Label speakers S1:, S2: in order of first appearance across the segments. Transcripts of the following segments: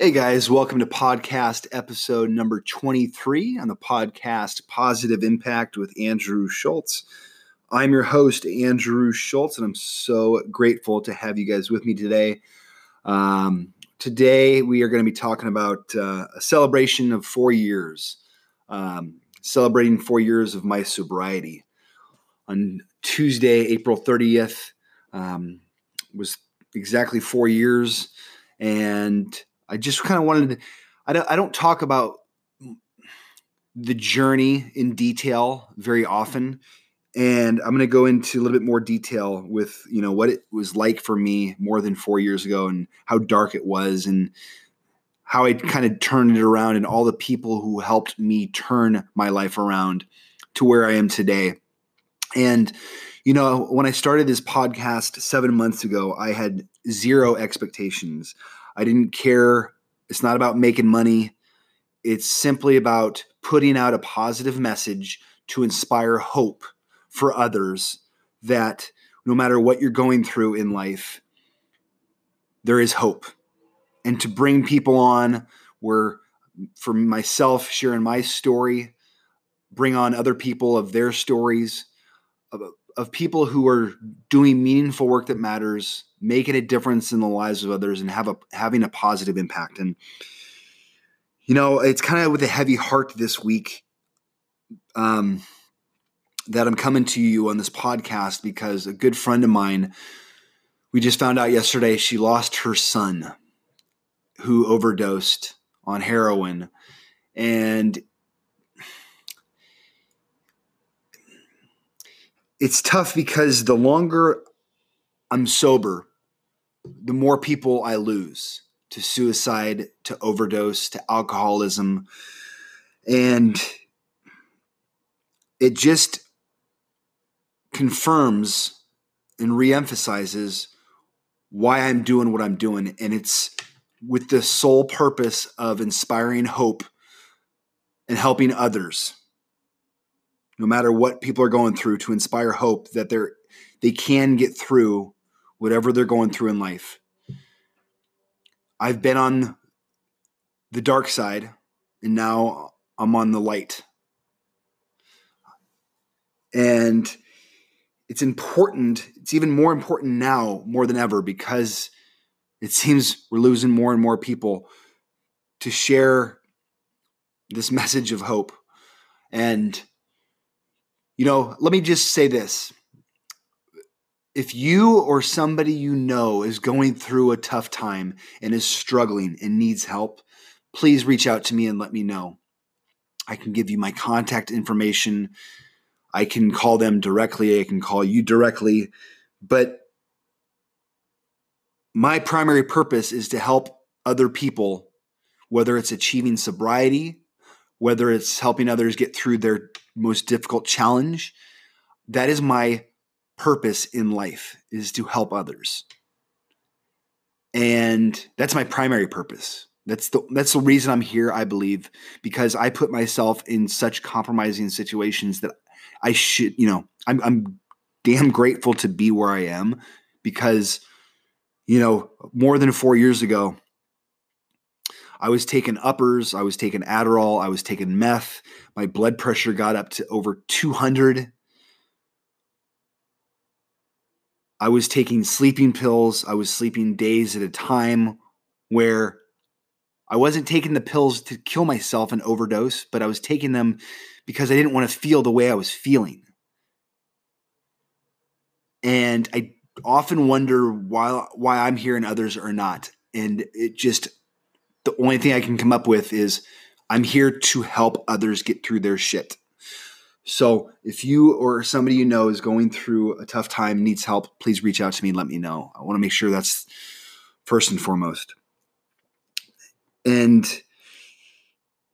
S1: Hey guys, welcome to podcast episode number 23 on the podcast Positive Impact with Andrew Schultz. I'm your host, Andrew Schultz, and I'm so grateful to have you guys with me today. Um, today, we are going to be talking about uh, a celebration of four years, um, celebrating four years of my sobriety. On Tuesday, April 30th, um, was exactly four years, and I just kind of wanted to, I don't, I don't talk about the journey in detail very often. And I'm going to go into a little bit more detail with, you know, what it was like for me more than four years ago and how dark it was and how I kind of turned it around and all the people who helped me turn my life around to where I am today. And, you know, when I started this podcast seven months ago, I had zero expectations. I didn't care. It's not about making money. It's simply about putting out a positive message to inspire hope for others that no matter what you're going through in life, there is hope. And to bring people on where, for myself, sharing my story, bring on other people of their stories, of, people who are doing meaningful work that matters making a difference in the lives of others and have a having a positive impact. And you know it's kind of with a heavy heart this week um, that i'm coming to you on this podcast because a good friend of mine we just found out yesterday she lost her son who overdosed on heroin. And it's tough because the longer I'm sober, the more people I lose to suicide, to overdose, to alcoholism. And it just confirms and reemphasizes why I'm doing what I'm doing. And it's with the sole purpose of inspiring hope and helping others, no matter what people are going through, to inspire hope that they're they can get through whatever they're going through in life. I've been on the dark side and now I'm on the light. And it's important, it's even more important now more than ever because it seems we're losing more and more people to share this message of hope. And, you know, let me just say this if you or somebody you know is going through a tough time and is struggling and needs help, please reach out to me and let me know. I can give you my contact information. I can call them directly. I can call you directly. But my primary purpose is to help other people, whether it's achieving sobriety, whether it's helping others get through their most difficult challenge. That is my purpose in life is to help others. And that's my primary purpose. That's the that's the reason I'm here, I believe, because I put myself in such compromising situations that I should, you know, I'm I'm damn grateful to be where I am because you know, more than 4 years ago, I was taking uppers, I was taking Adderall, I was taking meth. My blood pressure got up to over 200 I was taking sleeping pills. I was sleeping days at a time where I wasn't taking the pills to kill myself and overdose, but I was taking them because I didn't want to feel the way I was feeling. And I often wonder why why I'm here and others are not. And it just the only thing I can come up with is I'm here to help others get through their shit. So if you or somebody you know is going through a tough time, needs help, please reach out to me and let me know. I want to make sure that's first and foremost. And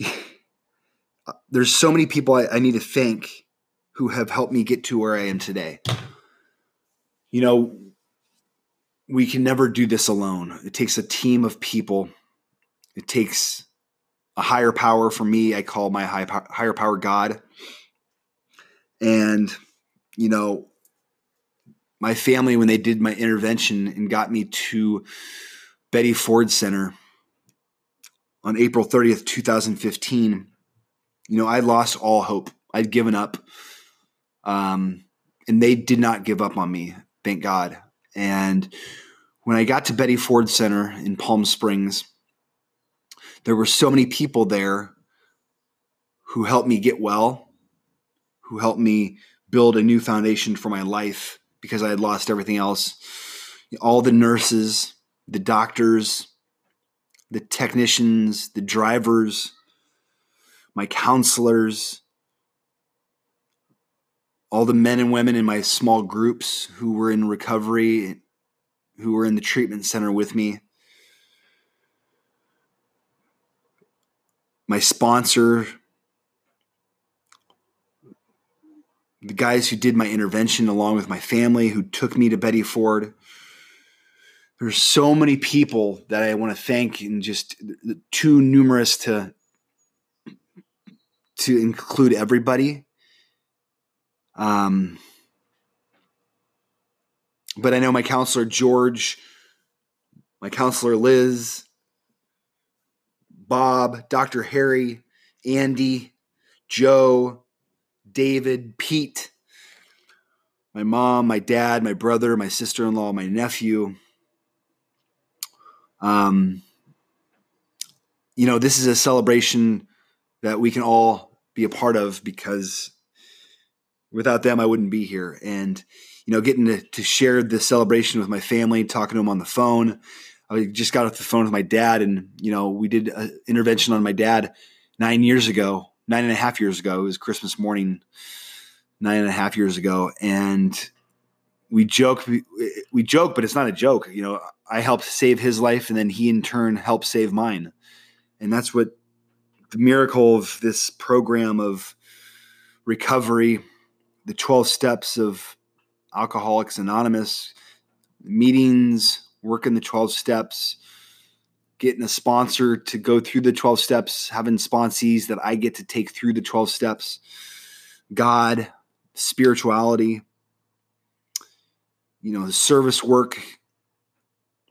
S1: uh, there's so many people I, I need to thank who have helped me get to where I am today. You know, we can never do this alone. It takes a team of people. It takes a higher power for me. I call my high, higher power God and you know, my family, when they did my intervention and got me to Betty Ford Center on April 30th, 2015, you know, I lost all hope. I'd given up. Um, and they did not give up on me, thank God. And when I got to Betty Ford Center in Palm Springs, there were so many people there who helped me get well, who helped me build a new foundation for my life because I had lost everything else. All the nurses, the doctors, the technicians, the drivers, my counselors, all the men and women in my small groups who were in recovery, who were in the treatment center with me. My sponsor, the guys who did my intervention along with my family who took me to Betty Ford. There's so many people that I want to thank and just too numerous to to include everybody. Um, but I know my counselor George, my counselor Liz, Bob, Dr. Harry, Andy, Joe, David, Pete, my mom, my dad, my brother, my sister in law, my nephew. Um, you know, this is a celebration that we can all be a part of because without them, I wouldn't be here. And, you know, getting to, to share this celebration with my family, talking to them on the phone. I just got off the phone with my dad, and, you know, we did an intervention on my dad nine years ago nine and a half years ago. It was Christmas morning, nine and a half years ago, and we joke, we, we joke, but it's not a joke. You know, I helped save his life, and then he in turn helped save mine, and that's what the miracle of this program of recovery, the twelve steps of Alcoholics Anonymous meetings, working the twelve steps getting a sponsor to go through the 12 steps, having sponsees that I get to take through the 12 steps, God, spirituality, you know, the service work,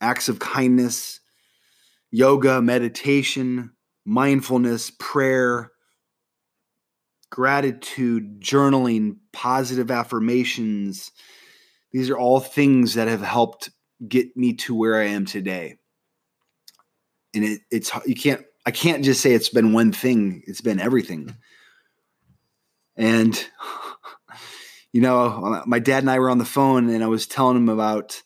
S1: acts of kindness, yoga, meditation, mindfulness, prayer, gratitude, journaling, positive affirmations. These are all things that have helped get me to where I am today and it, it's you can't I can't just say it's been one thing. It's been everything. And you know, my dad and I were on the phone, and I was telling him about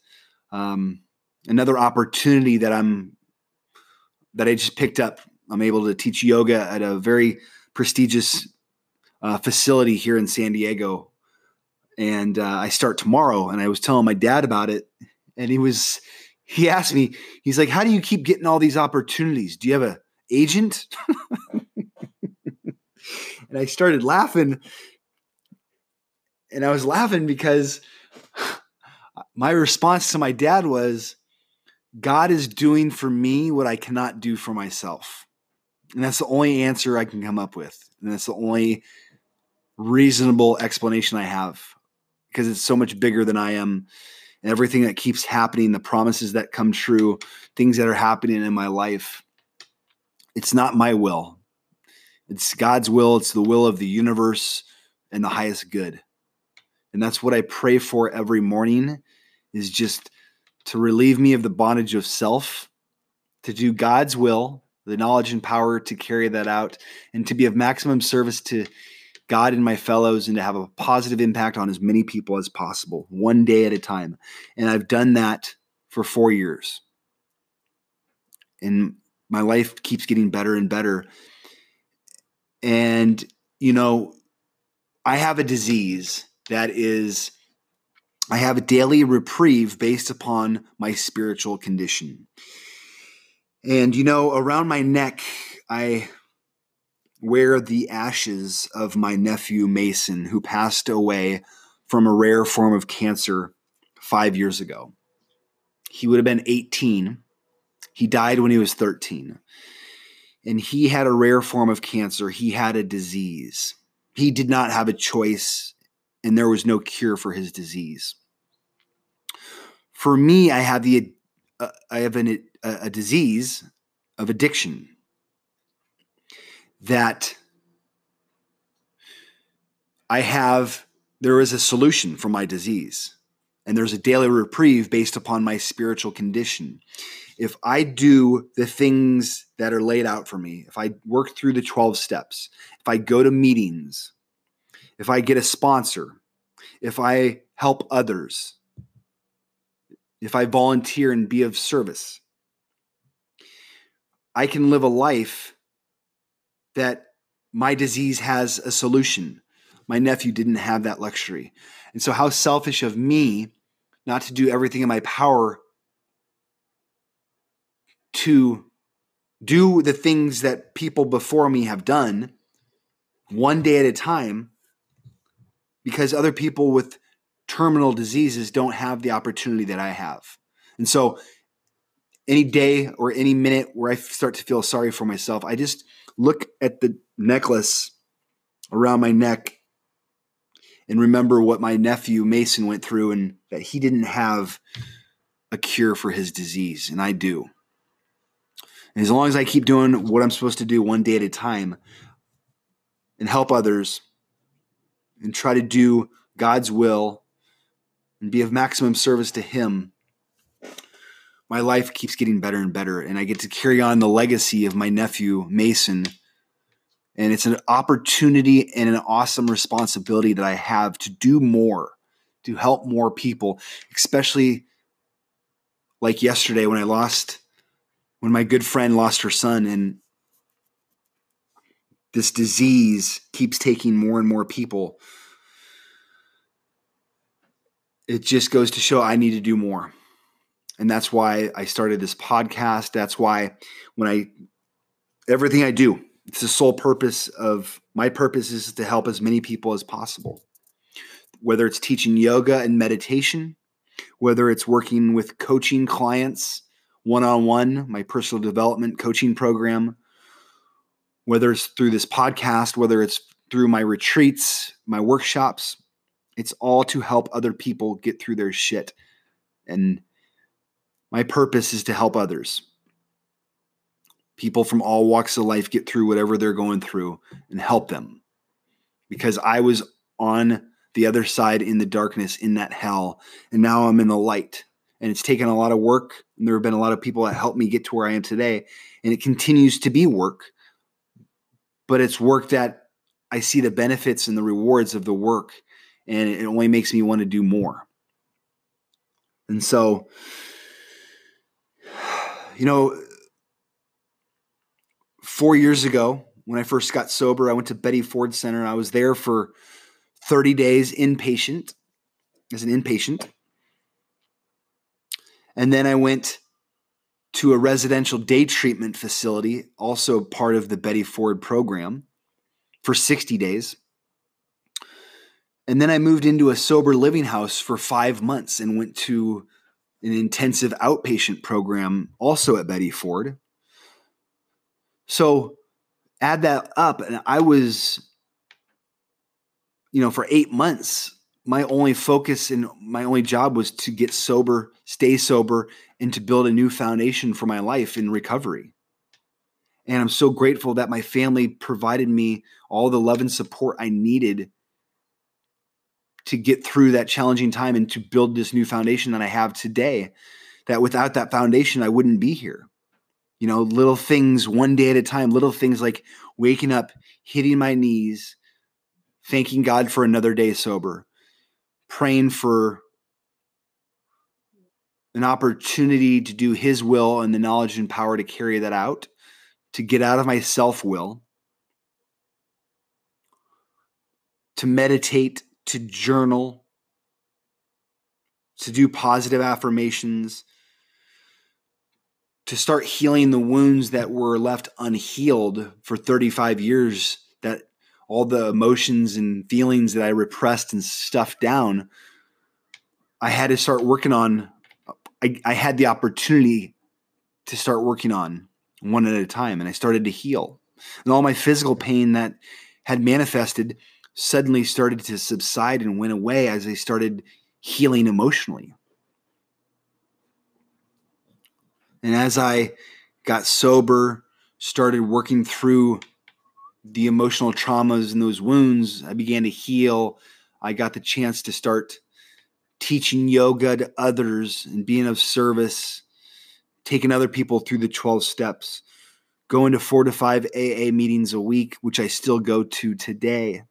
S1: um, another opportunity that I'm that I just picked up. I'm able to teach yoga at a very prestigious uh, facility here in San Diego, and uh, I start tomorrow. And I was telling my dad about it, and he was he asked me, he's like, How do you keep getting all these opportunities? Do you have a agent? and I started laughing. And I was laughing because my response to my dad was, God is doing for me what I cannot do for myself. And that's the only answer I can come up with. And that's the only reasonable explanation I have because it's so much bigger than I am everything that keeps happening, the promises that come true, things that are happening in my life. It's not my will. It's God's will. It's the will of the universe and the highest good. And that's what I pray for every morning is just to relieve me of the bondage of self, to do God's will, the knowledge and power to carry that out, and to be of maximum service to God and my fellows and to have a positive impact on as many people as possible, one day at a time. And I've done that for four years. And my life keeps getting better and better. And, you know, I have a disease that is, I have a daily reprieve based upon my spiritual condition. And, you know, around my neck, I wear the ashes of my nephew Mason, who passed away from a rare form of cancer five years ago. He would have been 18. He died when he was 13. And he had a rare form of cancer. He had a disease. He did not have a choice and there was no cure for his disease. For me, I have the uh, I have an, a, a disease of addiction that I have there is a solution for my disease and there's a daily reprieve based upon my spiritual condition. If I do the things that are laid out for me, if I work through the 12 steps, if I go to meetings, if I get a sponsor, if I help others, if I volunteer and be of service, I can live a life that my disease has a solution. My nephew didn't have that luxury. And so, how selfish of me not to do everything in my power to do the things that people before me have done one day at a time because other people with terminal diseases don't have the opportunity that I have. And so any day or any minute where I start to feel sorry for myself, I just look at the necklace around my neck and remember what my nephew Mason went through and that he didn't have a cure for his disease, and I do. And as long as I keep doing what I'm supposed to do one day at a time and help others and try to do God's will and be of maximum service to Him, my life keeps getting better and better. And I get to carry on the legacy of my nephew, Mason. And it's an opportunity and an awesome responsibility that I have to do more, to help more people, especially like yesterday when I lost, when my good friend lost her son. And this disease keeps taking more and more people it just goes to show I need to do more. And that's why I started this podcast. That's why when I, everything I do, it's the sole purpose of my purpose is to help as many people as possible. Whether it's teaching yoga and meditation, whether it's working with coaching clients one on one, my personal development coaching program, whether it's through this podcast, whether it's through my retreats, my workshops, it's all to help other people get through their shit. And my purpose is to help others. People from all walks of life get through whatever they're going through and help them. Because I was on the other side in the darkness, in that hell, and now I'm in the light. And it's taken a lot of work. And there have been a lot of people that helped me get to where I am today. And it continues to be work. But it's work that I see the benefits and the rewards of the work and it only makes me want to do more. And so, you know, four years ago, when I first got sober, I went to Betty Ford Center. and I was there for 30 days inpatient, as an inpatient. And then I went to a residential day treatment facility, also part of the Betty Ford program, for 60 days. And then I moved into a sober living house for five months and went to an intensive outpatient program also at Betty Ford. So add that up, and I was, you know, for eight months, my only focus and my only job was to get sober, stay sober, and to build a new foundation for my life in recovery. And I'm so grateful that my family provided me all the love and support I needed to get through that challenging time and to build this new foundation that I have today. That without that foundation, I wouldn't be here. You know, little things one day at a time, little things like waking up, hitting my knees, thanking God for another day sober, praying for an opportunity to do His will and the knowledge and power to carry that out, to get out of my self will, to meditate to journal, to do positive affirmations, to start healing the wounds that were left unhealed for 35 years, that all the emotions and feelings that I repressed and stuffed down, I had to start working on. I, I had the opportunity to start working on one at a time, and I started to heal. And all my physical pain that had manifested suddenly started to subside and went away as I started healing emotionally. And as I got sober, started working through the emotional traumas and those wounds, I began to heal. I got the chance to start teaching yoga to others and being of service, taking other people through the 12 steps, going to four to five AA meetings a week, which I still go to today.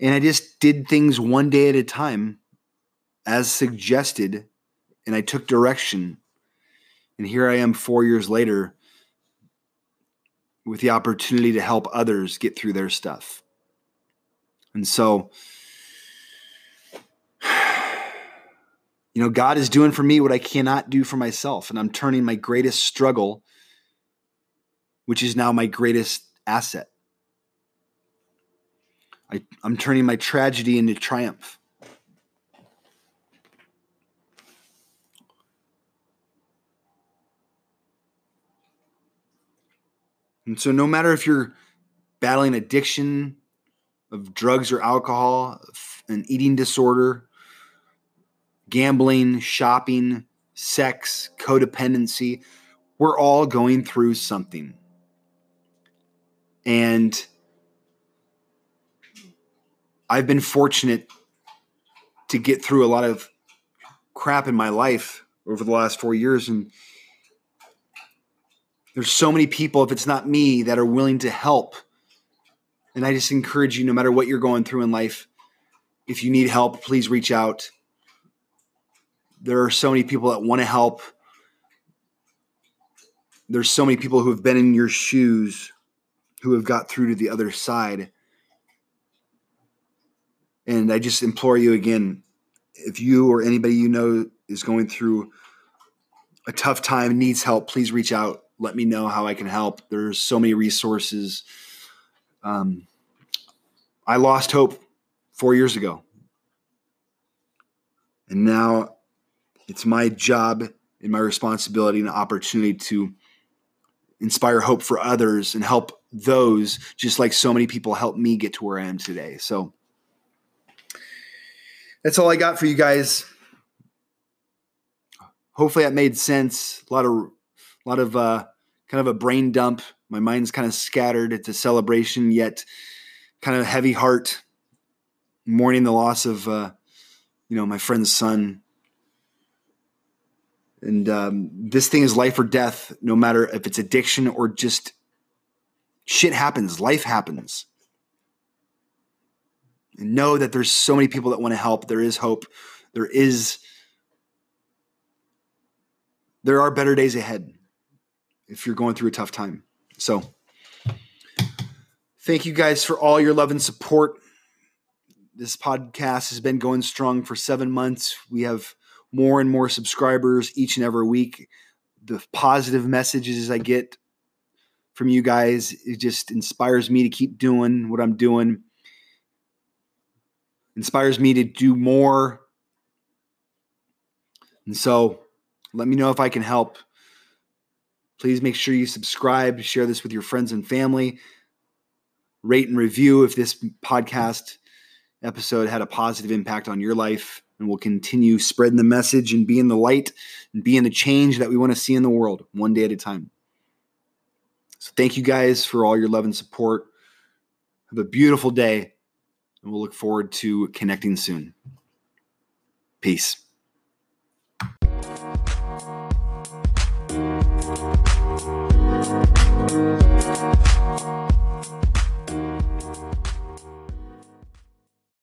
S1: And I just did things one day at a time as suggested, and I took direction. And here I am four years later with the opportunity to help others get through their stuff. And so, you know, God is doing for me what I cannot do for myself. And I'm turning my greatest struggle, which is now my greatest asset. I, I'm turning my tragedy into triumph. And so, no matter if you're battling addiction of drugs or alcohol, an eating disorder, gambling, shopping, sex, codependency, we're all going through something. And I've been fortunate to get through a lot of crap in my life over the last four years. And there's so many people, if it's not me, that are willing to help. And I just encourage you, no matter what you're going through in life, if you need help, please reach out. There are so many people that want to help. There's so many people who have been in your shoes who have got through to the other side. And I just implore you again if you or anybody you know is going through a tough time, needs help, please reach out. Let me know how I can help. There's so many resources. Um, I lost hope four years ago. And now it's my job and my responsibility and opportunity to inspire hope for others and help those just like so many people helped me get to where I am today. So that's all I got for you guys. Hopefully that made sense. A lot of, a lot of, uh, kind of a brain dump. My mind's kind of scattered. It's a celebration, yet kind of heavy heart, mourning the loss of, uh, you know, my friend's son. And um, this thing is life or death, no matter if it's addiction or just shit happens, life happens and know that there's so many people that want to help. There is hope. There is there are better days ahead if you're going through a tough time. So thank you guys for all your love and support. This podcast has been going strong for 7 months. We have more and more subscribers each and every week. The positive messages I get from you guys it just inspires me to keep doing what I'm doing inspires me to do more. And so let me know if I can help. Please make sure you subscribe, share this with your friends and family, rate and review if this podcast episode had a positive impact on your life. And we'll continue spreading the message and being the light and being the change that we want to see in the world one day at a time. So thank you guys for all your love and support. Have a beautiful day and we'll look forward to connecting soon. Peace.